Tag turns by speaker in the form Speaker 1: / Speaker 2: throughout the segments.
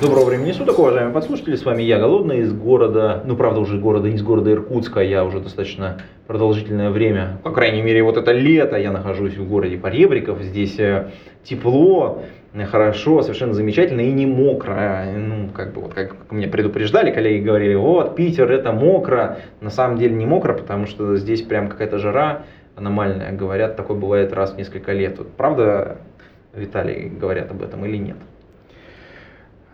Speaker 1: Доброго времени суток, уважаемые подслушатели, с вами я, Голодный, из города, ну правда уже города, не из города Иркутска, я уже достаточно продолжительное время, по крайней мере вот это лето, я нахожусь в городе Поребриков, здесь э, тепло, э, хорошо, совершенно замечательно и не мокро, ну как бы вот как меня предупреждали, коллеги говорили, вот Питер это мокро, на самом деле не мокро, потому что здесь прям какая-то жара аномальная, говорят, такое бывает раз в несколько лет, вот, правда, Виталий, говорят об этом или нет?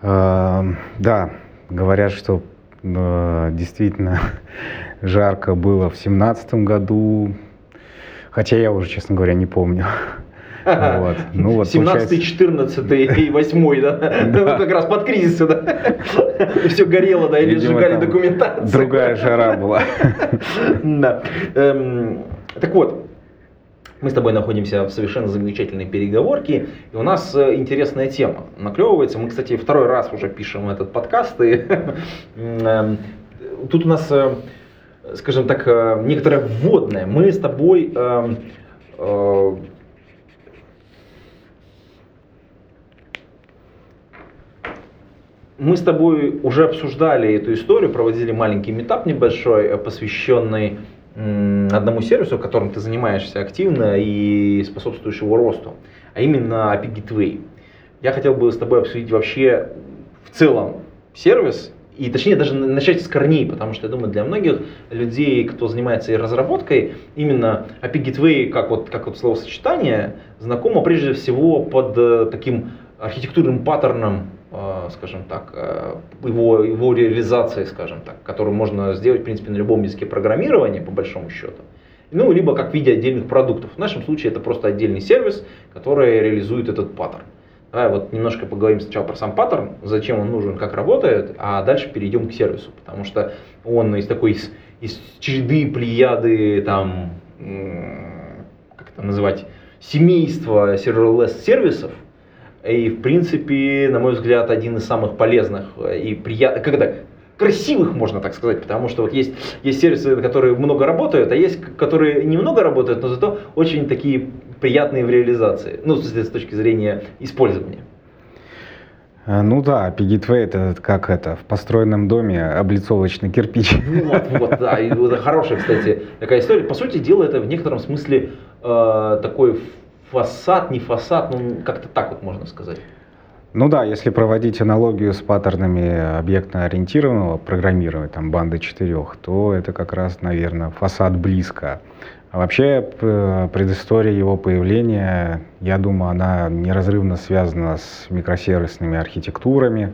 Speaker 2: Э, Да, говорят, что э, действительно жарко было в семнадцатом году, хотя я уже, честно говоря, не помню. Вот. Ну, вот,
Speaker 1: 17,
Speaker 2: получается-
Speaker 1: 14 и 8, да? Ну, как раз под кризисом, да? Все горело, да, или
Speaker 2: Видимо,
Speaker 1: сжигали документацию.
Speaker 2: Другая жара была.
Speaker 1: Да. Эм, Так вот, мы с тобой находимся в совершенно замечательной переговорке, и у нас э, интересная тема наклевывается. Мы, кстати, второй раз уже пишем этот подкаст, и эм, тут у нас, э, скажем так, э, некоторое вводное. Мы с тобой эм, мы с тобой уже обсуждали эту историю, проводили маленький метап небольшой, посвященный одному сервису, которым ты занимаешься активно и способствуешь его росту, а именно API Gateway. Я хотел бы с тобой обсудить вообще в целом сервис, и точнее даже на- начать с корней, потому что я думаю, для многих людей, кто занимается и разработкой, именно API Gateway, как вот, как вот словосочетание, знакомо прежде всего под э, таким архитектурным паттерном, скажем так, э, его, его реализации, скажем так, которую можно сделать, в принципе, на любом языке программирования, по большому счету. Ну, либо как в виде отдельных продуктов. В нашем случае это просто отдельный сервис, который реализует этот паттерн. Давай вот немножко поговорим сначала про сам паттерн, зачем он нужен, как работает, а дальше перейдем к сервису, потому что он из такой, из, из череды, плеяды, там, как это называть, семейства serverless сервисов, и, в принципе, на мой взгляд, один из самых полезных и приятных, это, красивых, можно так сказать, потому что вот есть, есть сервисы, которые много работают, а есть, которые немного работают, но зато очень такие приятные в реализации, ну, с точки зрения использования.
Speaker 2: Э, Ну да, Gateway это как это, в построенном доме облицовочный кирпич.
Speaker 1: Вот, вот, да, и это хорошая, кстати, такая история. По сути дела, это в некотором смысле э, такой фасад, не фасад, ну, как-то так вот можно сказать.
Speaker 2: Ну да, если проводить аналогию с паттернами объектно-ориентированного программирования, там банды четырех, то это как раз, наверное, фасад близко. А вообще предыстория его появления, я думаю, она неразрывно связана с микросервисными архитектурами.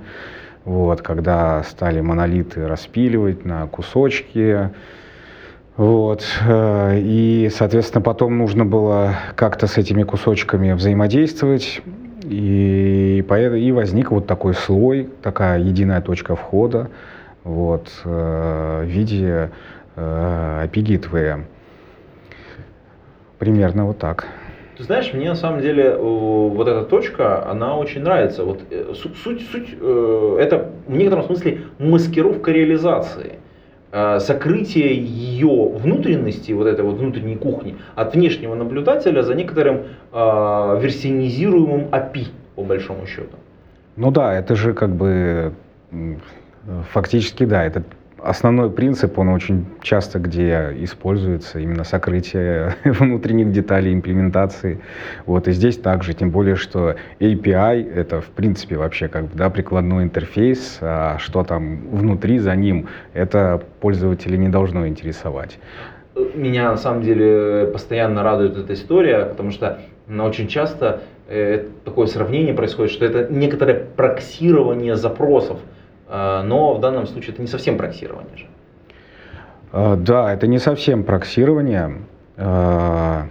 Speaker 2: Вот, когда стали монолиты распиливать на кусочки, вот. э, И, соответственно, потом нужно было как-то с этими кусочками взаимодействовать. И, и возник вот такой слой, такая единая точка входа вот, э, в виде э, API Gateway. Примерно вот так.
Speaker 1: Ты знаешь, мне на самом деле э, вот эта точка, она очень нравится. Вот э, суть, суть, э, это в некотором смысле маскировка реализации. Э, Сокрытие ее внутренности, вот этой вот внутренней кухни, от внешнего наблюдателя за некоторым э, версионизируемым API, по большому счету.
Speaker 2: Ну да, это же как бы фактически, да, это основной принцип, он очень часто где используется, именно сокрытие внутренних деталей имплементации. Вот и здесь также, тем более, что API это в принципе вообще как бы, да, прикладной интерфейс, а что там внутри за ним, это пользователя не должно интересовать.
Speaker 1: Меня на самом деле постоянно радует эта история, потому что ну, очень часто э, такое сравнение происходит, что это некоторое проксирование запросов, но в данном случае это не совсем проксирование же.
Speaker 2: Э, Да, это не совсем проксирование. Э,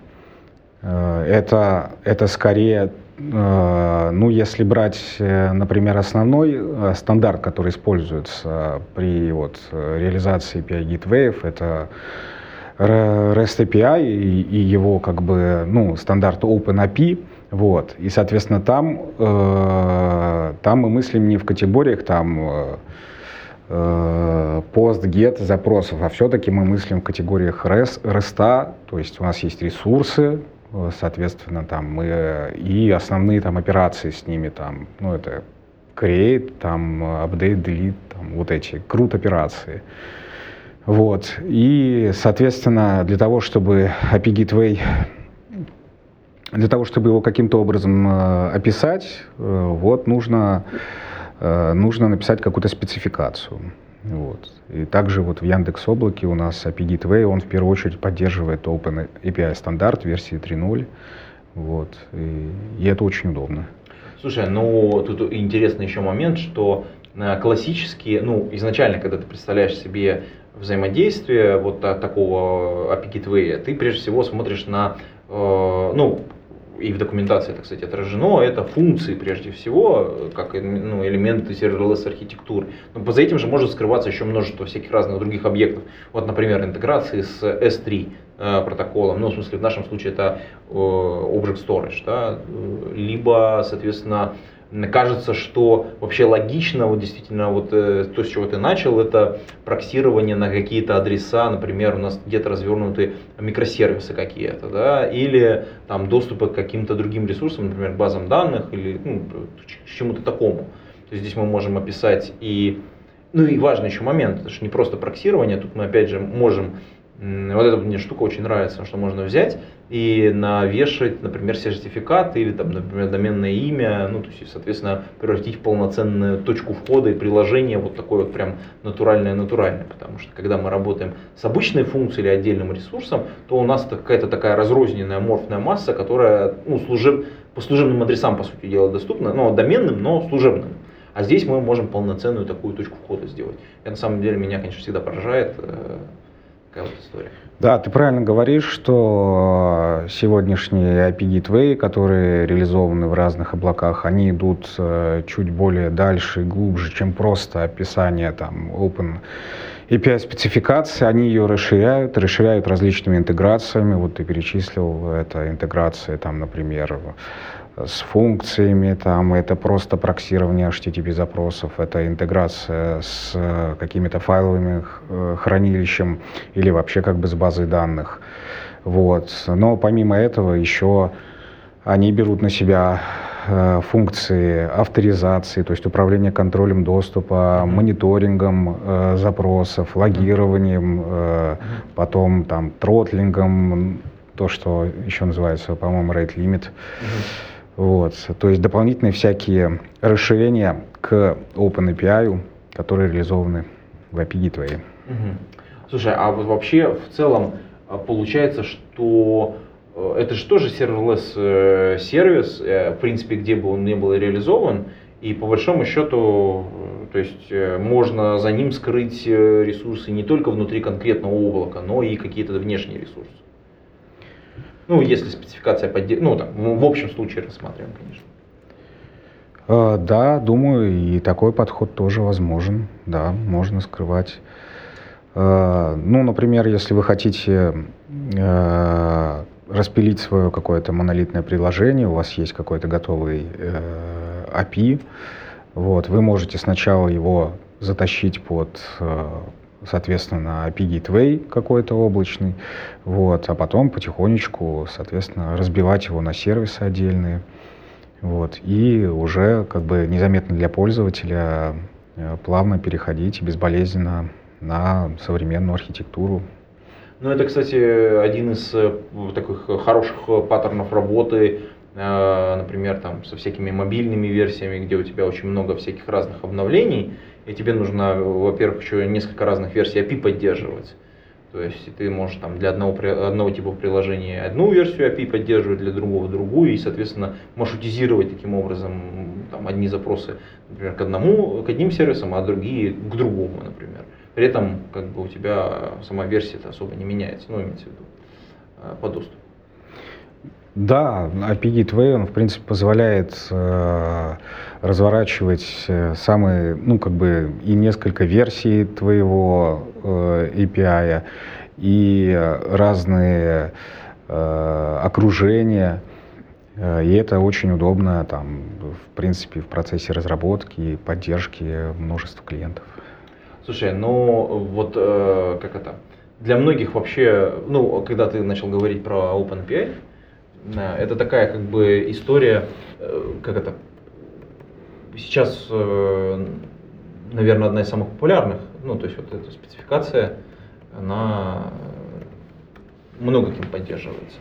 Speaker 2: Это, это скорее, ну, если брать, э, например, основной э, стандарт, который используется при вот, реализации API Gateway, это REST API и, и его как бы, ну, стандарт OpenAPI, вот, и, соответственно, там, э, там мы мыслим не в категориях там э, э post, get запросов, а все-таки мы мыслим в категориях REST, REST, то есть у нас есть ресурсы, э, соответственно, там мы и основные там операции с ними там, ну, это create, там, update, delete, там, вот эти крут операции. Вот. И, соответственно, для того, чтобы API Gateway, для того, чтобы его каким-то образом э, описать, э, вот нужно, э, нужно написать какую-то спецификацию. Вот. И также вот в Яндекс Облаке у нас API Gateway, он в первую очередь поддерживает Open API стандарт версии 3.0. Вот. И, и это очень удобно.
Speaker 1: Слушай, ну тут интересный еще момент, что классические, ну изначально, когда ты представляешь себе взаимодействие вот такого API Gateway, ты прежде всего смотришь на, ну, и в документации это, кстати, отражено, это функции прежде всего, как ну, элементы serverless архитектуры. Но за этим же может скрываться еще множество всяких разных других объектов. Вот, например, интеграции с S3 э, протоколом, ну, в смысле, в нашем случае это э, Object Storage, да, либо, соответственно, кажется, что вообще логично, вот действительно, вот э, то, с чего ты начал, это проксирование на какие-то адреса, например, у нас где-то развернуты микросервисы какие-то, да, или там доступы к каким-то другим ресурсам, например, базам данных или ну, к чему-то такому. То есть здесь мы можем описать и, ну и важный еще момент, это же не просто проксирование, тут мы опять же можем вот эта мне штука очень нравится, что можно взять и навешать, например, сертификат или, там, например, доменное имя, ну, то есть, соответственно, превратить в полноценную точку входа и приложение вот такое вот прям натуральное-натуральное, потому что когда мы работаем с обычной функцией или отдельным ресурсом, то у нас какая-то такая разрозненная морфная масса, которая ну, служеб, по служебным адресам, по сути дела, доступна, но доменным, но служебным. А здесь мы можем полноценную такую точку входа сделать. Это на самом деле меня, конечно, всегда поражает э, такая вот история.
Speaker 2: Да, ты правильно говоришь, что сегодняшние API Gateway, которые реализованы в разных облаках, они идут э, чуть более дальше и глубже, чем просто описание там Open API спецификации, они ее расширяют, расширяют различными интеграциями. Вот ты перечислил, это интеграция, там, например, с функциями, там это просто проксирование HTTP запросов, это интеграция с э, какими-то файловыми э, хранилищем или вообще как бы с базой данных. Вот. Но помимо этого еще они берут на себя э, функции авторизации, то есть управления контролем доступа, мониторингом э, запросов, логированием, э, потом там тротлингом, то, что еще называется, по-моему, rate limit. Mm-hmm. Вот. То есть дополнительные всякие расширения к OpenAPI, которые реализованы в API твоей. Угу.
Speaker 1: Слушай, а вот вообще в целом а, получается, что э, это же тоже serverless э, сервис, э, в принципе, где бы он ни был реализован, и по большому счету, то есть можно за ним скрыть ресурсы не только внутри конкретного облака, но и какие-то внешние ресурсы. Ну, если спецификация поддерживает, ну, там, в общем случае рассматриваем, конечно.
Speaker 2: А, да, думаю, и такой подход тоже возможен. Да, можно скрывать. А, ну, например, если вы хотите а, распилить свое какое-то монолитное приложение, у вас есть какой-то готовый э, API, вот, вы можете сначала его затащить под соответственно, API Gateway какой-то облачный, вот, а потом потихонечку, соответственно, разбивать его на сервисы отдельные, вот, и уже как бы незаметно для пользователя э, плавно переходить безболезненно на современную архитектуру.
Speaker 1: Ну, это, кстати, один из э, таких хороших паттернов работы, э, например, там, со всякими мобильными версиями, где у тебя очень много всяких разных обновлений, и тебе нужно, во-первых, еще несколько разных версий API поддерживать. То есть ты можешь там для одного, одного типа приложения одну версию API поддерживать, для другого другую, и, соответственно, маршрутизировать таким образом там, одни запросы, например, к одному, к одним сервисам, а другие к другому, например. При этом как бы у тебя сама версия особо не меняется, ну, имеется в виду, э, по доступу.
Speaker 2: Да, API Gateway, он, в принципе, позволяет э, разворачивать э, самые, ну, как бы, и несколько версий твоего э, API, и разные э, окружения. Э, и это очень удобно, там, в принципе, в процессе разработки и поддержки множества клиентов.
Speaker 1: Слушай, ну вот э, как это? Для многих вообще, ну, когда ты начал говорить про OpenAPI, это такая как бы история, э, как это, сейчас, э, наверное, одна из самых популярных, ну, то есть вот эта спецификация, она много кем поддерживается.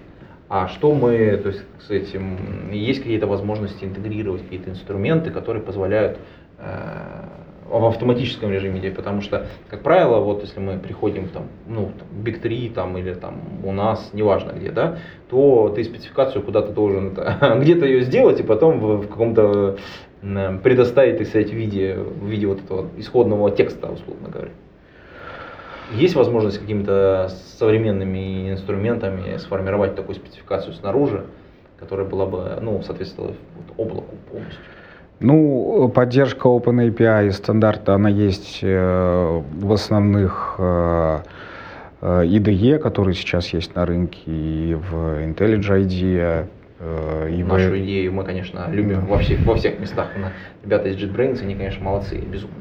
Speaker 1: А что мы, то есть с этим, есть какие-то возможности интегрировать какие-то инструменты, которые позволяют э, в автоматическом режиме, потому что, как правило, вот если мы приходим там, ну, там, Big 3 там, или там у нас, неважно где, да, то ты спецификацию куда-то должен где-то ее сделать и потом в, в каком-то предоставить, так сказать, в виде, в виде вот этого исходного текста, условно говоря. Есть возможность какими-то современными инструментами сформировать такую спецификацию снаружи, которая была бы, ну, соответствовала облаку полностью?
Speaker 2: Ну, поддержка OpenAPI стандарта, она есть э, в основных э, э IDE, которые сейчас есть на рынке, и в IntelliJ IDE.
Speaker 1: Э, и Нашу в... идею мы, конечно, любим во всех, во всех местах. Ребята из JetBrains, они, конечно, молодцы, безумно.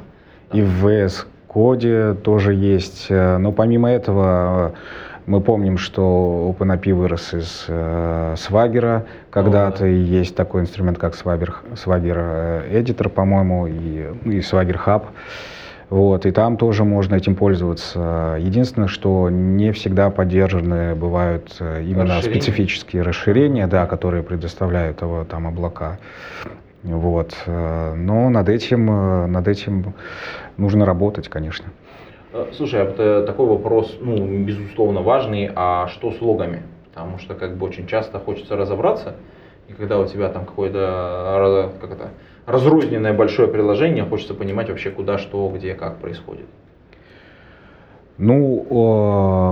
Speaker 2: Да. И в VS Code тоже есть. Э, но помимо этого мы помним, что OpenAPI вырос из э, Swagger когда-то, и есть такой инструмент, как Swagger, Swagger Editor, по-моему, и, ну, и Swagger Hub. Вот, и там тоже можно этим пользоваться. Единственное, что не всегда поддержаны бывают э, именно расширения. специфические расширения, да, которые предоставляют его, там облака. Вот. Э, но над этим, э, над этим нужно работать, конечно.
Speaker 1: Э, слушай, а такой вопрос, ну, безусловно, важный, а что с логами? Потому что как бы очень часто хочется разобраться, и когда у тебя там какое-то как это, разрозненное большое приложение, хочется понимать вообще куда, что, где, как происходит.
Speaker 2: Ну,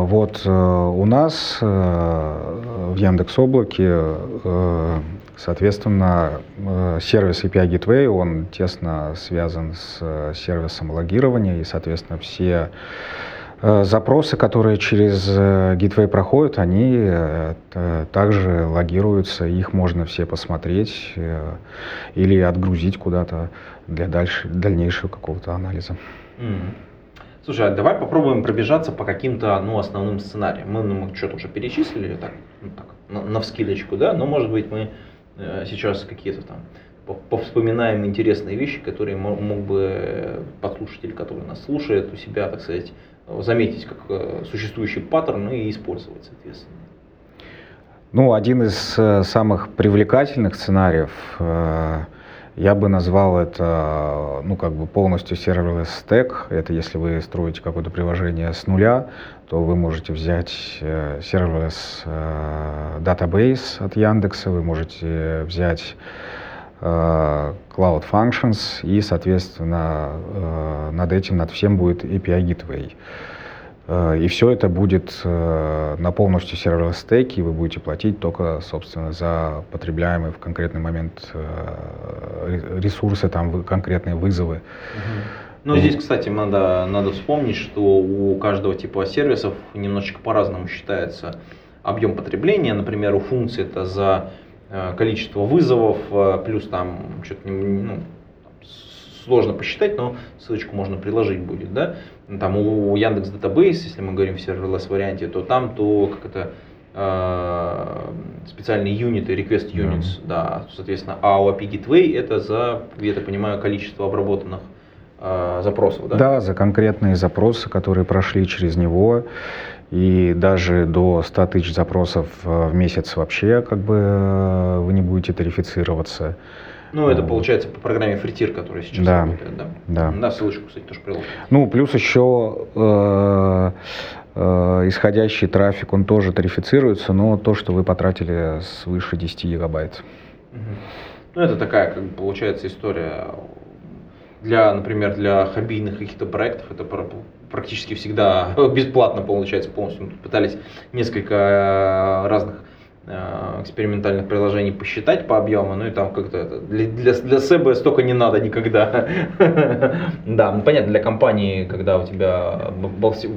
Speaker 2: вот э, у нас э, в Яндекс Облаке Соответственно, э, сервис API Gateway, он тесно связан с сервисом логирования, и, соответственно, все запросы, которые через Gateway проходят, они также логируются, их можно все посмотреть или отгрузить куда-то для дальше, дальнейшего какого-то анализа.
Speaker 1: Слушай, а давай попробуем пробежаться по каким-то ну, основным сценариям. Мы, ну, что-то уже перечислили так, ну, так на, на вскидочку, да, но может быть мы Э, сейчас какие-то там повспоминаем интересные вещи, которые мог бы подслушатель, который нас слушает, у себя, так сказать, заметить как э, существующий паттерн и использовать, соответственно.
Speaker 2: Ну, один из э, самых привлекательных сценариев, я бы назвал это, ну, как бы полностью serverless stack. Это если вы строите какое-то приложение с нуля, то вы можете взять э, serverless э, database от Яндекса, вы можете взять э, Cloud Functions и, соответственно, над этим, над всем будет API Gateway. И все это будет на полностью серверном стеке, и вы будете платить только, собственно, за потребляемые в конкретный момент ресурсы, там конкретные вызовы.
Speaker 1: Ну, здесь, кстати, надо, надо вспомнить, что у каждого типа сервисов немножечко по-разному считается объем потребления. Например, у функции это за э, количество вызовов, э, плюс там что-то ну, сложно посчитать, но ссылочку можно приложить будет, да. Там у Яндекс Database, если мы говорим в serverless варианте, то там то как это э, специальные юниты, request units, yeah. да, соответственно, а у API Gateway это за, я так понимаю, количество обработанных э, запросов, да?
Speaker 2: Да, за конкретные запросы, которые прошли через него. И даже до 100 тысяч запросов в месяц вообще как бы вы не будете тарифицироваться.
Speaker 1: Ну, это получается по программе Фритир, которая сейчас да. работает, да?
Speaker 2: Да.
Speaker 1: Да, ссылочку, кстати, тоже приложу.
Speaker 2: Ну, плюс еще э, э, исходящий трафик, он тоже тарифицируется, но то, что вы потратили свыше 10 гигабайт.
Speaker 1: Угу. Ну, это такая, как бы, получается, история для, например, для хоббийных каких-то проектов это практически всегда бесплатно получается полностью. Мы пытались несколько э, разных экспериментальных приложений посчитать по объему, ну и там как-то это, для, для, для СБ столько не надо никогда. Да, ну понятно, для компании, когда у тебя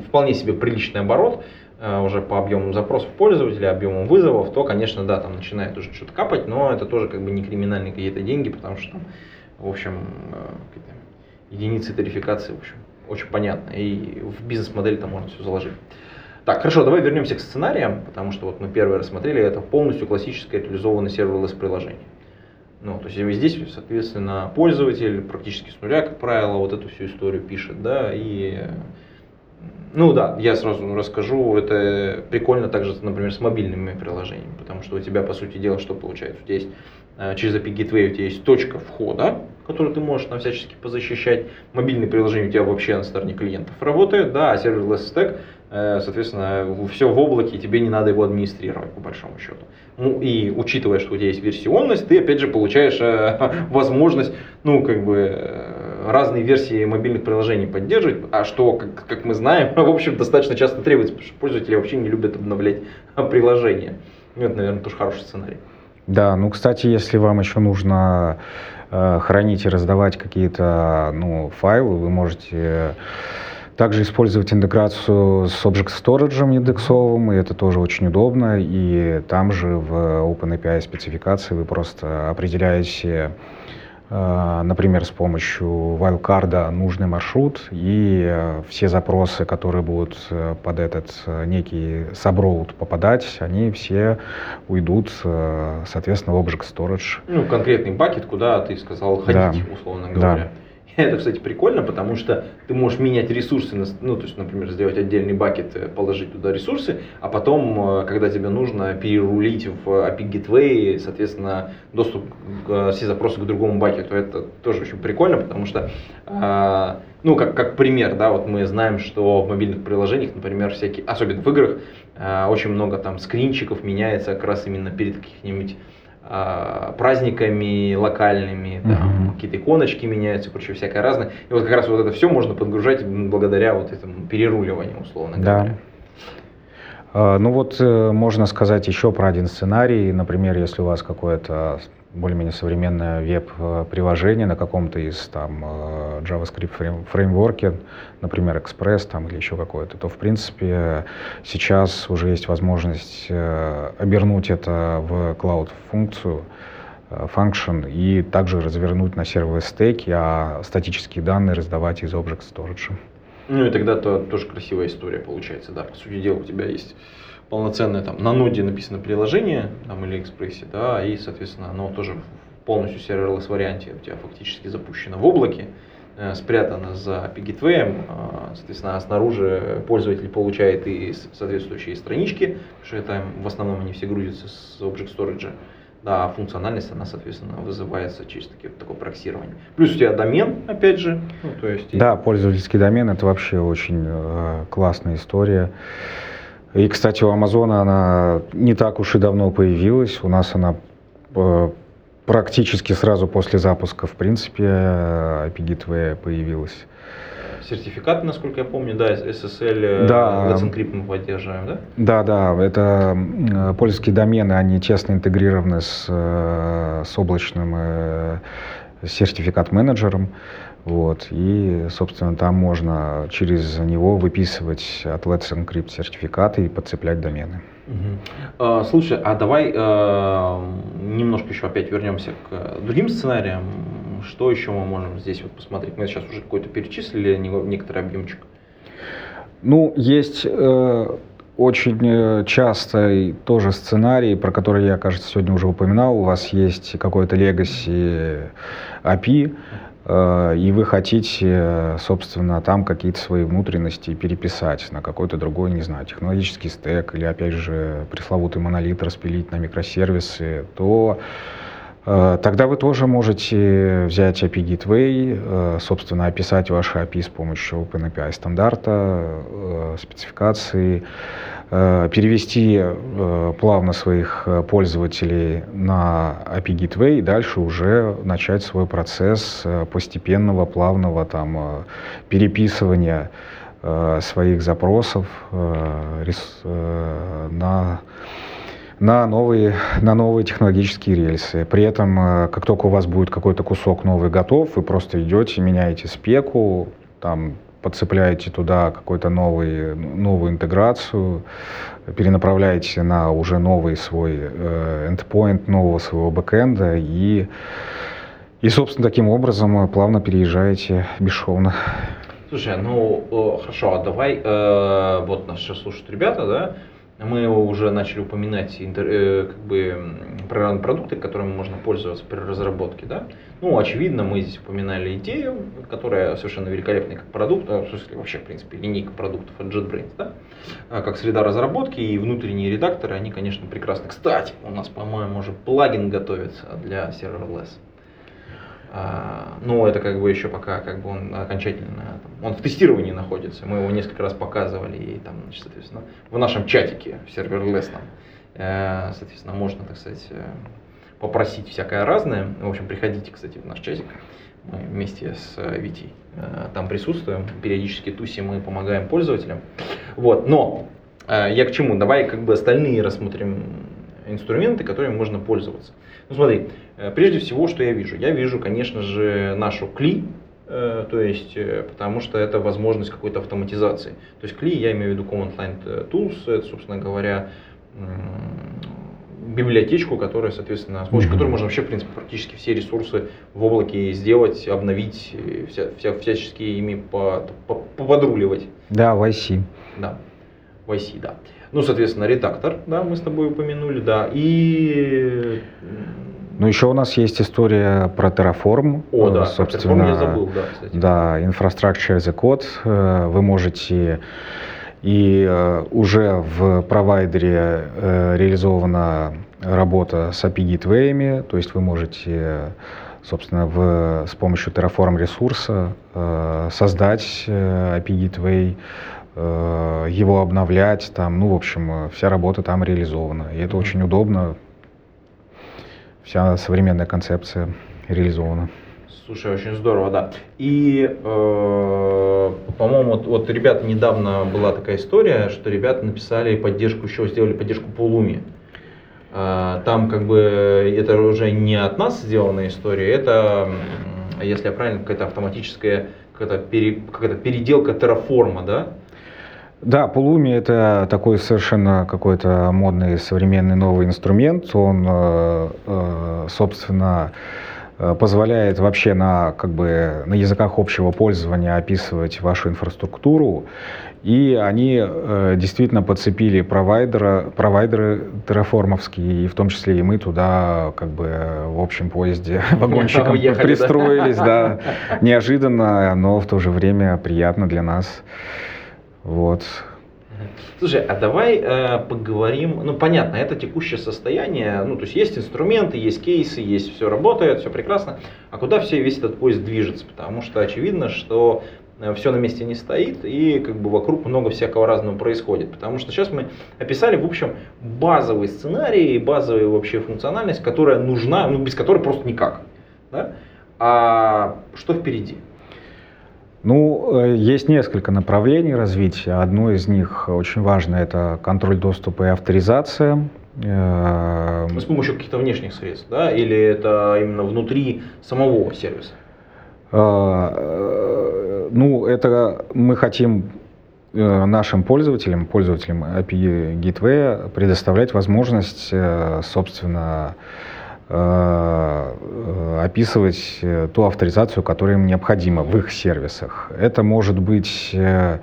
Speaker 1: вполне себе приличный оборот, э, уже по объему запросов пользователя, объемам вызовов, то, конечно, да, там начинает уже что-то капать, но это тоже как бы не криминальные какие-то деньги, потому что в общем, единицы тарификации, в общем, очень понятно. И в бизнес-модель там можно все заложить. Так, хорошо, давай вернемся к сценариям, потому что вот мы первый рассмотрели, это полностью классическое реализованное серверлесс приложение. Ну, то есть здесь, соответственно, пользователь практически с нуля, как правило, вот эту всю историю пишет, да, и ну да, я сразу расскажу, это прикольно также, например, с мобильными приложениями, потому что у тебя, по сути дела, что получается? У тебя есть через API Gateway у тебя есть точка входа, которую ты можешь на всячески позащищать. Мобильные приложения у тебя вообще на стороне клиентов работают, да, а serverless stack Э, соответственно, все в облаке, тебе не надо его администрировать, по большому счету. Ну и учитывая, что у тебя есть версионность, ты опять же получаешь э, возможность, ну, как бы, э, разные версии мобильных приложений поддерживать, а что, как, как мы знаем, в общем, достаточно часто требуется, потому что пользователи вообще не любят обновлять приложения. Ну, это, наверное, тоже хороший сценарий.
Speaker 2: Да, ну, кстати, если вам еще нужно э, хранить и раздавать какие-то ну, файлы, вы можете также использовать интеграцию с Object Storage индексовым, и это тоже очень удобно. И там же в OpenAPI спецификации вы просто определяете, э, например, с помощью wildcard нужный маршрут, и э, все запросы, которые будут э, под этот некий subroute попадать, они все уйдут, соответственно, в Object Storage.
Speaker 1: Ну, конкретный бакет, куда ты сказал ходить, да. условно говоря. Да. Это, кстати, прикольно, потому что ты можешь менять ресурсы, ну, то есть, например, сделать отдельный бакет, э, положить туда ресурсы, а потом, э, когда тебе нужно перерулить в API Gateway, соответственно, доступ, все запросы к другому бакету, это тоже очень прикольно, потому что, а, ну, как, как пример, да, вот мы знаем, что в мобильных приложениях, например, всякие, особенно в играх, а, очень много там скринчиков меняется как раз именно перед каких-нибудь праздниками локальными, там, uh-huh. какие-то иконочки меняются, прочее, всякое разное. И вот как раз вот это все можно подгружать благодаря вот этому переруливанию, условно говоря.
Speaker 2: Да. Ну вот э, можно сказать еще про один сценарий. Например, если у вас какое-то более-менее современное веб-приложение на каком-то из там э, JavaScript фреймворке, например, Express там или еще какое-то, то в принципе сейчас уже есть возможность э, обернуть это в cloud-функцию, э, function и также развернуть на серверной стеке, а статические данные раздавать из Object Storage.
Speaker 1: Ну и тогда то тоже красивая история получается, да, по сути дела у тебя есть полноценное там на ноде написано приложение там, или экспрессе, да, и, соответственно, оно тоже полностью serverless варианте у тебя фактически запущено в облаке, э, спрятано за API э, соответственно, а снаружи пользователь получает и соответствующие странички, потому что это в основном они все грузятся с Object Storage, да, а функциональность, она, соответственно, вызывается через такие, такое проксирование. Плюс у тебя домен, опять же.
Speaker 2: Ну, то есть... Да, пользовательский домен, это вообще очень э, классная история. И, кстати, у Амазона она не так уж и давно появилась. У нас она э, практически сразу после запуска, в принципе, API Gateway появилась.
Speaker 1: Сертификаты, насколько я помню, да, SSL, э, да. Let's Encrypt мы поддерживаем, да?
Speaker 2: Да, да, это польские домены, они тесно интегрированы с, э, с облачным сертификат-менеджером. Вот, и, собственно, там можно через него выписывать от Let's Encrypt сертификаты и подцеплять домены.
Speaker 1: Угу. Слушай, а давай а, немножко еще опять вернемся к другим сценариям. Что еще мы можем здесь вот посмотреть? Мы сейчас уже какой-то перечислили некоторый объемчик.
Speaker 2: Ну, есть э, очень э, часто тоже сценарий, про который я, кажется, сегодня уже упоминал. У вас есть какой-то legacy API, Э, и вы хотите, собственно, там какие-то свои внутренности переписать на какой-то другой, не знаю, технологический стек или, опять же, пресловутый монолит распилить на микросервисы, то э, Тогда вы тоже можете взять API Gateway, э, собственно, описать ваши API с помощью OpenAPI стандарта, спецификации, Э, перевести э, плавно своих э, пользователей на API Gateway и дальше уже начать свой процесс постепенного, плавного там, переписывания своих запросов на на новые, на новые технологические рельсы. При этом, э, как только у вас будет какой-то кусок новый готов, вы просто идете, меняете спеку, там, подцепляете туда какую-то новый, новую интеграцию, перенаправляете на уже новый свой э, endpoint, нового своего бэкэнда и, и, собственно, таким образом плавно переезжаете бесшовно.
Speaker 1: Слушай, ну хорошо, а давай, э, вот нас сейчас слушают ребята, да, мы уже начали упоминать интер, э, как бы, программные продукты, которыми можно пользоваться при разработке. Да? Ну, очевидно, мы здесь упоминали идею, которая совершенно великолепная как продукт, а, в смысле вообще, в принципе, линейка продуктов от JetBrains, да? А как среда разработки и внутренние редакторы, они, конечно, прекрасны. Кстати, у нас, по-моему, уже плагин готовится для serverless. А, но это как бы еще пока как бы он окончательно, он в тестировании находится, мы его несколько раз показывали, и там, значит, соответственно, в нашем чатике, в серверлесном, э, соответственно, можно, так сказать, э, попросить всякое разное. В общем, приходите, кстати, в наш чатик, мы вместе с э, Витей там присутствуем, периодически тусим мы помогаем пользователям. Вот, но я к чему? Давай как бы остальные рассмотрим инструменты, которыми можно пользоваться. Ну смотри, э, прежде всего, что я вижу? Я вижу, конечно же, нашу кли, э, то есть, э, потому что это возможность какой-то автоматизации. То есть кли, я имею в виду Command Line Tools, это, собственно говоря, библиотечку, которая, соответственно, с помощью mm-hmm. которой можно вообще, в принципе, практически все ресурсы в облаке сделать, обновить, вся, вся, всячески ими поподруливать.
Speaker 2: Да, в IC.
Speaker 1: Да, в IC, да. Ну, соответственно, редактор, да, мы с тобой упомянули, да, и...
Speaker 2: Ну, еще у нас есть история про Terraform.
Speaker 1: О, да, собственно, Terraform я забыл, да,
Speaker 2: кстати. Да, Infrastructure as a Code. Э, вы можете и э, уже в провайдере э, реализована работа с API Gateway, то есть вы можете собственно, в, с помощью Terraform ресурса создать API Gateway, Э, его обновлять, там, ну, в общем, э, вся работа там реализована. И это очень удобно, вся современная концепция реализована.
Speaker 1: Слушай, очень здорово, да. И, э, по-моему, вот, вот ребята недавно была такая история, что ребята написали поддержку, еще сделали поддержку по Луме. Э, там как бы это уже не от нас сделанная история, это, если я правильно, какая-то автоматическая какая-то, пере, какая-то переделка терраформа, да?
Speaker 2: Да, Pulumi это такой совершенно какой-то модный современный новый инструмент. Он, э, э, собственно, э, позволяет вообще на, как бы, на языках общего пользования описывать вашу инфраструктуру. И они действительно подцепили провайдера, провайдеры терраформовские, и в том числе и мы туда как бы в общем поезде вагончиком пристроились. Да, неожиданно, но в то же время приятно для нас. Вот.
Speaker 1: Слушай, а давай э, поговорим, ну понятно, это текущее состояние, ну то есть есть инструменты, есть кейсы, есть все работает, все прекрасно, а куда все весь этот поезд движется, потому что очевидно, что э, все на месте не стоит и как бы вокруг много всякого разного происходит, потому что сейчас мы описали в общем базовый сценарий, базовую вообще функциональность, которая нужна, ну без которой просто никак, да? а что впереди?
Speaker 2: Ну, э, есть несколько направлений развития. Одно из них очень важно – это контроль доступа и авторизация.
Speaker 1: Э, с помощью каких-то внешних средств, да? Или это именно внутри самого сервиса?
Speaker 2: Э, ну, это мы хотим нашим пользователям, пользователям API Gateway предоставлять возможность, собственно, описывать э, ту авторизацию, которая им необходима в их сервисах. Это может быть, э,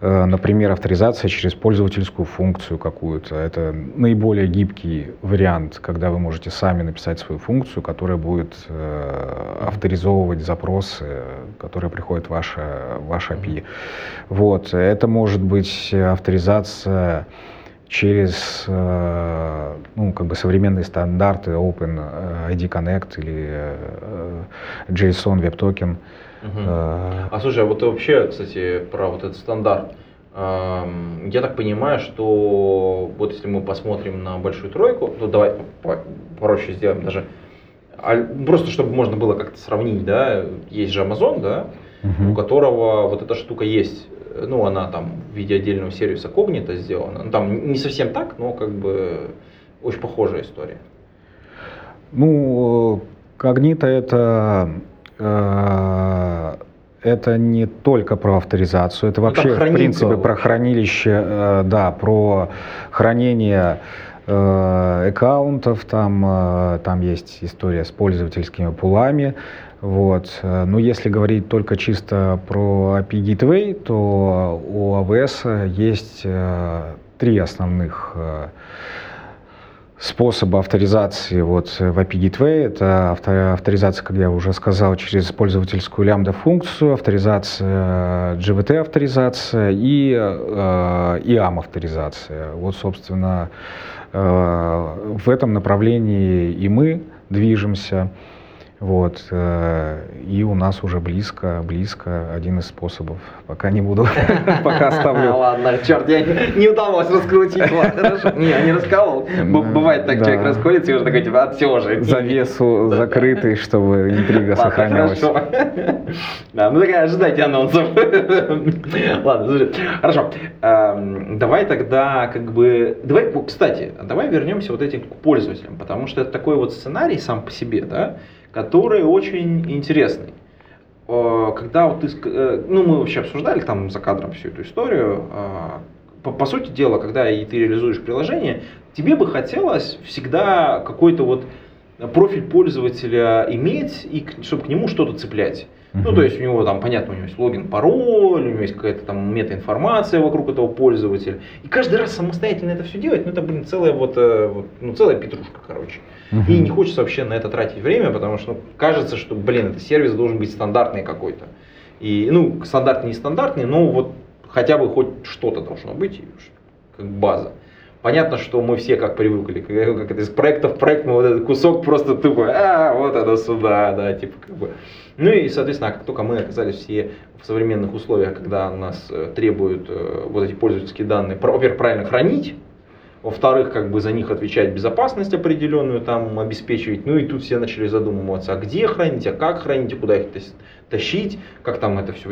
Speaker 2: например, авторизация через пользовательскую функцию какую-то. Это наиболее гибкий вариант, когда вы можете сами написать свою функцию, которая будет авторизовывать запросы, которые приходят в ваше, в ваш API. Вот. Это может быть авторизация через э, ну, как бы современные стандарты Open э, ID Connect или э, JSON Web Token.
Speaker 1: Угу. А слушай, а вот вообще, кстати, про вот этот стандарт. Я так понимаю, что вот если мы посмотрим на большую тройку, то давай проще сделаем даже, просто чтобы можно было как-то сравнить, да, есть же Amazon, да, угу. у которого вот эта штука есть ну, она там в виде отдельного сервиса Cognito сделана. Ну, там не совсем так, но как бы очень похожая история.
Speaker 2: Ну, когнита это э, это не только про авторизацию, это ну, вообще, в принципе, про хранилище, э, да, про хранение э, аккаунтов, там, э, там есть история с пользовательскими пулами. Вот. Но если говорить только чисто про API Gateway, то у AWS есть три основных способа авторизации вот в API Gateway. Это авторизация, как я уже сказал, через пользовательскую лямбда-функцию, авторизация GVT-авторизация и э, IAM-авторизация. Вот, собственно, э, в этом направлении и мы движемся. Вот. Э, и у нас уже близко, близко один из способов. Пока не буду, пока оставлю.
Speaker 1: Ладно, черт, я не удалось раскрутить. Хорошо. Не, не расколол. Бывает так, человек расколется и уже такой, типа, от все же.
Speaker 2: Завесу закрытый, чтобы интрига сохранялась.
Speaker 1: Да, ну такая, ожидайте анонсов. Ладно, слушай, хорошо. Эм, давай тогда, как бы, давай, кстати, давай вернемся вот этим к пользователям, потому что это такой вот сценарий сам по себе, да, который очень интересный. Э, когда вот ты, э, ну мы вообще обсуждали там за кадром всю эту историю, э, по, по сути дела, когда и ты реализуешь приложение, тебе бы хотелось всегда какой-то вот профиль пользователя иметь, и чтобы к нему что-то цеплять. Ну, то есть у него там, понятно, у него есть логин, пароль, у него есть какая-то там метаинформация вокруг этого пользователя. И каждый раз самостоятельно это все делать, ну, это, блин, целая вот, вот ну, целая петрушка, короче. Uh-huh. И не хочется вообще на это тратить время, потому что ну, кажется, что, блин, этот сервис должен быть стандартный какой-то. И, ну, стандартный, не стандартный, но вот хотя бы хоть что-то должно быть, как база. Понятно, что мы все как привыкли, как это из проекта в проект, мы вот этот кусок просто тупо, а, вот это сюда, да, типа как бы. Ну и, соответственно, как только мы оказались все в современных условиях, когда нас э, требуют э, вот эти пользовательские данные, во-первых, правильно хранить, во-вторых, как бы за них отвечать безопасность определенную, там обеспечивать. Ну и тут все начали задумываться, а где хранить, а как хранить, а куда их тащить, как там это все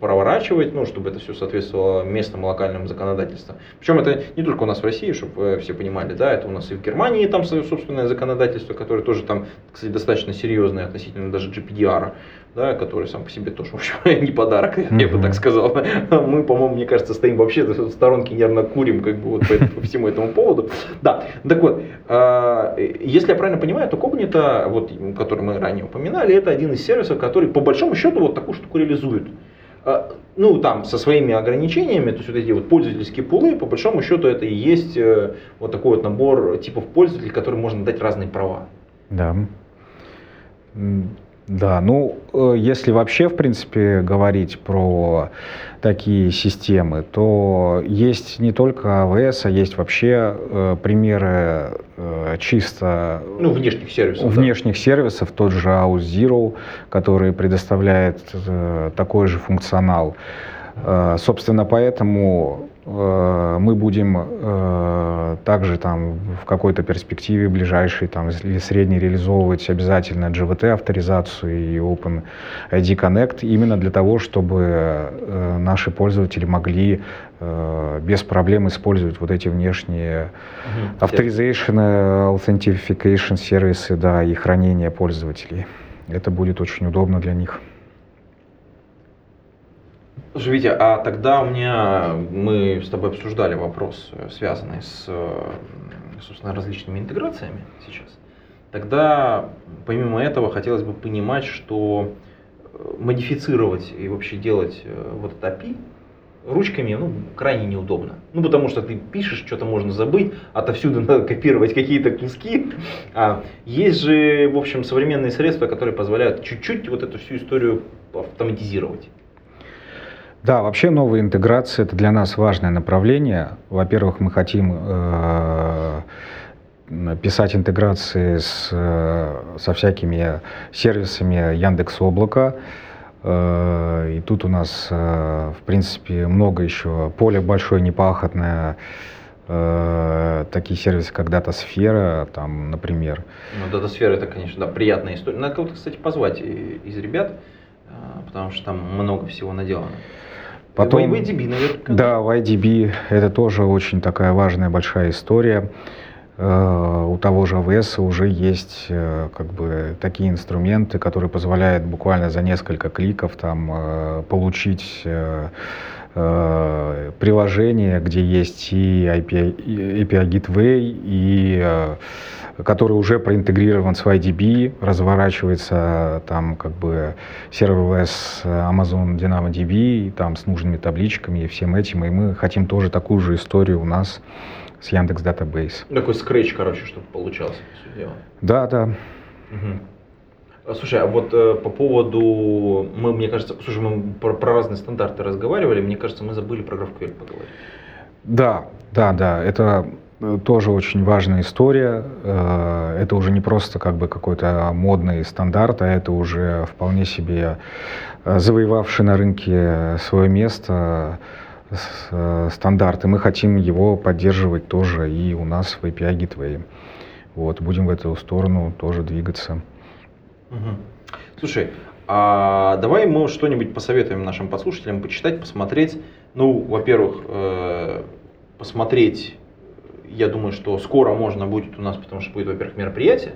Speaker 1: проворачивать, ну, чтобы это все соответствовало местным локальным законодательствам. Причем это не только у нас в России, чтобы все понимали, да, это у нас и в Германии там свое собственное законодательство, которое тоже там, кстати, достаточно серьезное относительно даже GPDR да, который сам по себе тоже, в общем, не подарок, mm-hmm. я бы так сказал. Мы, по-моему, мне кажется, стоим вообще в сторонке, нервно курим, как бы, вот по, по всему этому поводу. Да, так вот, э, если я правильно понимаю, то Cognito, вот, который мы ранее упоминали, это один из сервисов, который, по большому счету, вот такую штуку реализует. Э, ну, там, со своими ограничениями, то есть вот эти вот пользовательские пулы, по большому счету, это и есть э, вот такой вот набор типов пользователей, которым можно дать разные права.
Speaker 2: Да. Да, ну, э, если вообще, в принципе, говорить про такие системы, то есть не только AWS, а есть вообще э, примеры э, чисто...
Speaker 1: Ну, внешних сервисов.
Speaker 2: Внешних да. сервисов, тот же Auth0, который предоставляет э, такой же функционал. Э, собственно, поэтому мы будем э, также там в какой-то перспективе ближайшей там, или средней реализовывать обязательно GVT авторизацию и Open ID Connect именно для того, чтобы э, наши пользователи могли без проблем использовать вот эти внешние uh-huh. authorization, authentication сервисы, да, и хранение пользователей. Это будет очень удобно для них.
Speaker 1: Витя, а тогда у меня, мы с тобой обсуждали вопрос, э, связанный с, э, собственно, различными интеграциями сейчас. Тогда, помимо этого, хотелось бы понимать, что э, модифицировать и вообще делать вот это API ручками ну, крайне неудобно. Ну, потому что ты пишешь, что-то можно забыть, отовсюду надо копировать какие-то куски. А есть же, в общем, современные средства, которые позволяют чуть-чуть вот эту всю историю автоматизировать.
Speaker 2: Да, вообще новые интеграции это для нас важное направление. Во-первых, мы хотим э, писать интеграции с, э, со всякими сервисами Яндекс Облака. Э, и тут у нас, в принципе, много еще поле большое, непахотное. Такие сервисы, как Датасфера, там, например.
Speaker 1: Ну, Датасфера это, конечно, да, приятная история. Надо кого-то, кстати, позвать из ребят, потому что там много всего наделано.
Speaker 2: Потом, в IDB, наверное. Да, в IDB это тоже очень такая важная большая история. Э, у того же АВС уже есть э, как бы такие инструменты, которые позволяют буквально за несколько кликов там э, получить приложение, где есть и API, API Gateway, и который уже проинтегрирован с YDB, разворачивается там как бы серверлess Amazon DynamoDB, там с нужными табличками и всем этим, и мы хотим тоже такую же историю у нас с Яндекс Database.
Speaker 1: Такой скретч, короче, чтобы получался.
Speaker 2: Да, да.
Speaker 1: Угу. Слушай, а вот э, по поводу, мы, мне кажется, слушай, мы про, про разные стандарты разговаривали, мне кажется, мы забыли про GraphQL поговорить.
Speaker 2: Да, да, да, это э, тоже очень важная история. Э, это уже не просто как бы какой-то модный стандарт, а это уже вполне себе э, завоевавший на рынке свое место Э, стандарт, и мы хотим его поддерживать тоже и у нас в API Gateway. Вот, будем в эту сторону тоже двигаться.
Speaker 1: Угу. Слушай, а давай мы что-нибудь посоветуем нашим подслушателям почитать, посмотреть. Ну, во-первых, э, посмотреть, я думаю, что скоро можно будет у нас, потому что будет, во-первых, мероприятие.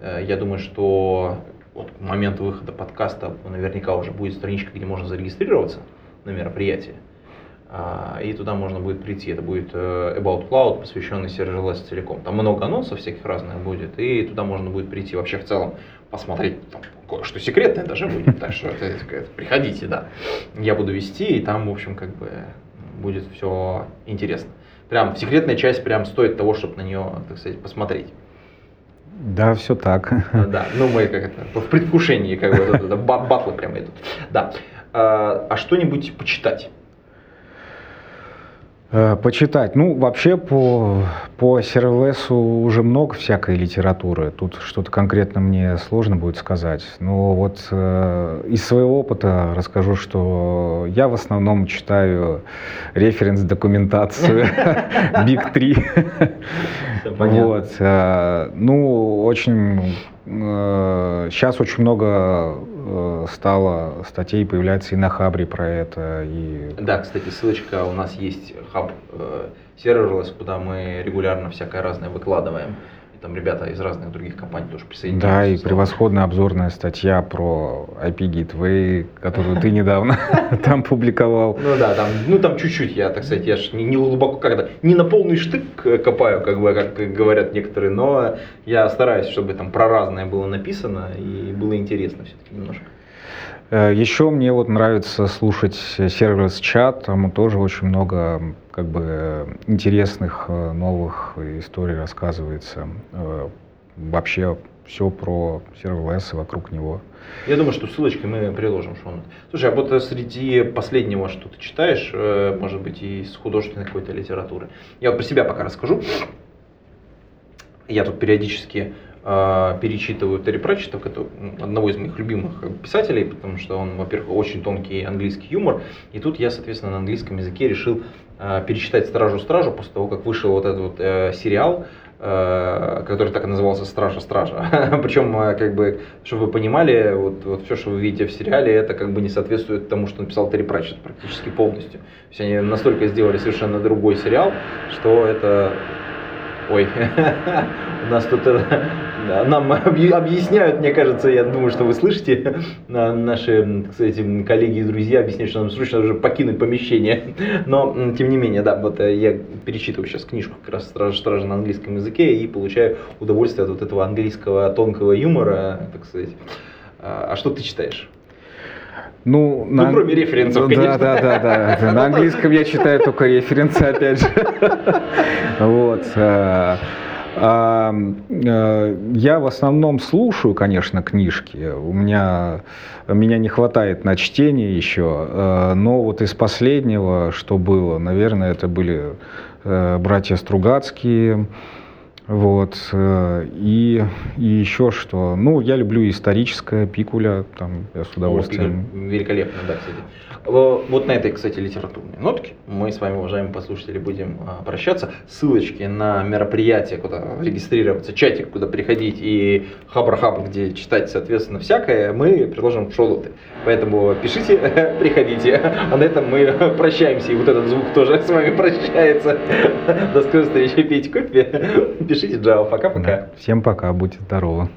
Speaker 1: Э, я думаю, что вот к моменту выхода подкаста наверняка уже будет страничка, где можно зарегистрироваться на мероприятие. А, и туда можно будет прийти. Это будет э, About Cloud, посвященный Serverless целиком. Там много анонсов всяких разных будет, и туда можно будет прийти вообще в целом посмотреть, там кое-что секретное даже будет, так что это, это, приходите, да. Я буду вести, и там, в общем, как бы будет все интересно. Прям секретная часть прям стоит того, чтобы на нее, так сказать, посмотреть.
Speaker 2: Да, все так.
Speaker 1: Да, ну мы как это, в предвкушении, как бы, батлы прямо идут. Да. А, а что-нибудь почитать?
Speaker 2: Э, почитать. Ну, вообще по, по serverless уже много всякой литературы. Тут что-то конкретно мне сложно будет сказать. Но вот э, из своего опыта расскажу, что я в основном читаю референс-документацию Big 3. Вот. Э, ну, очень... Э, сейчас очень много стало статей появляться и на Хабре про это. И...
Speaker 1: Да, кстати, ссылочка у нас есть хаб э, куда мы регулярно всякое разное выкладываем там ребята из разных других компаний тоже присоединяются.
Speaker 2: Да, и превосходная обзорная статья про IP Gateway, которую ты недавно там публиковал.
Speaker 1: Ну да, там, ну там чуть-чуть я, так сказать, я ж не, не глубоко, когда не на полный штык копаю, как бы, как говорят некоторые, но я стараюсь, чтобы там про разное было написано и было интересно все-таки немножко.
Speaker 2: Э, Еще мне вот нравится слушать сервис чат, там тоже очень много как бы интересных э, новых историй рассказывается. Э, вообще все про сервис и вокруг него.
Speaker 1: Я думаю, что ссылочки мы приложим. Что Слушай, а вот среди последнего, что ты читаешь, может быть, из художественной какой-то литературы. Я вот про себя пока расскажу. Я тут периодически э, перечитываю Терри Пратчета, одного из моих любимых писателей, потому что он, во-первых, очень тонкий английский юмор. И тут я, соответственно, на английском языке решил э, перечитать «Стражу-стражу» после того, как вышел вот этот вот, э, сериал, э, который так и назывался «Стража-стража». Причем, как бы, чтобы вы понимали, вот, вот все, что вы видите в сериале, это как бы не соответствует тому, что написал Терри Пратчет практически полностью. То есть они настолько сделали совершенно другой сериал, что это Ой, у нас тут нам объясняют, мне кажется, я думаю, что вы слышите, наши, кстати, коллеги и друзья объясняют, что нам срочно уже покинуть помещение. Но, тем не менее, да, вот э, я перечитываю сейчас книжку как раз «Стража, стража» на английском языке и получаю удовольствие от вот этого английского тонкого юмора, так сказать. А, а что ты читаешь?
Speaker 2: Ну,
Speaker 1: ну на... кроме референсов, конечно.
Speaker 2: Да, да, да, да. На английском я читаю только референсы, опять же. Вот. Э, э, я в основном слушаю, конечно, книжки. У меня, меня не хватает на чтение еще. Э, но вот из последнего, что было, наверное, это были братья Стругацкие, вот. Э, и, и еще что. Ну, я люблю историческое, пикуля, там, я с удовольствием.
Speaker 1: О, великолепно, да, кстати. Вот на этой, кстати, литературной нотке мы с вами, уважаемые послушатели, будем а, прощаться. Ссылочки на мероприятие, куда регистрироваться, чатик, куда приходить и хабр-хаб, где читать, соответственно, всякое, мы приложим в шоу Поэтому пишите, приходите. А на этом мы прощаемся. И вот этот звук тоже с вами прощается. До скорой встречи. Пейте кофе
Speaker 3: Пишите Java. Пока-пока.
Speaker 2: Да. Всем пока, будьте здоровы.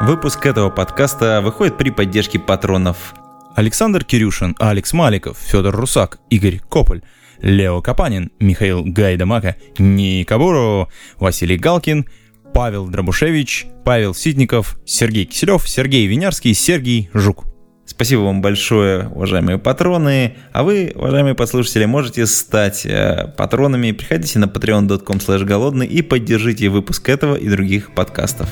Speaker 1: Выпуск этого подкаста выходит при поддержке патронов. Александр Кирюшин, Алекс Маликов, Федор Русак, Игорь Кополь, Лео Капанин, Михаил Гайдамака, Ника Буру, Василий Галкин, Павел Дробушевич, Павел Ситников, Сергей Киселев, Сергей Винярский, Сергей Жук. Спасибо вам большое, уважаемые патроны. А вы, уважаемые послушатели, можете стать э, патронами. Приходите на patreon.com голодный и поддержите выпуск этого и других подкастов.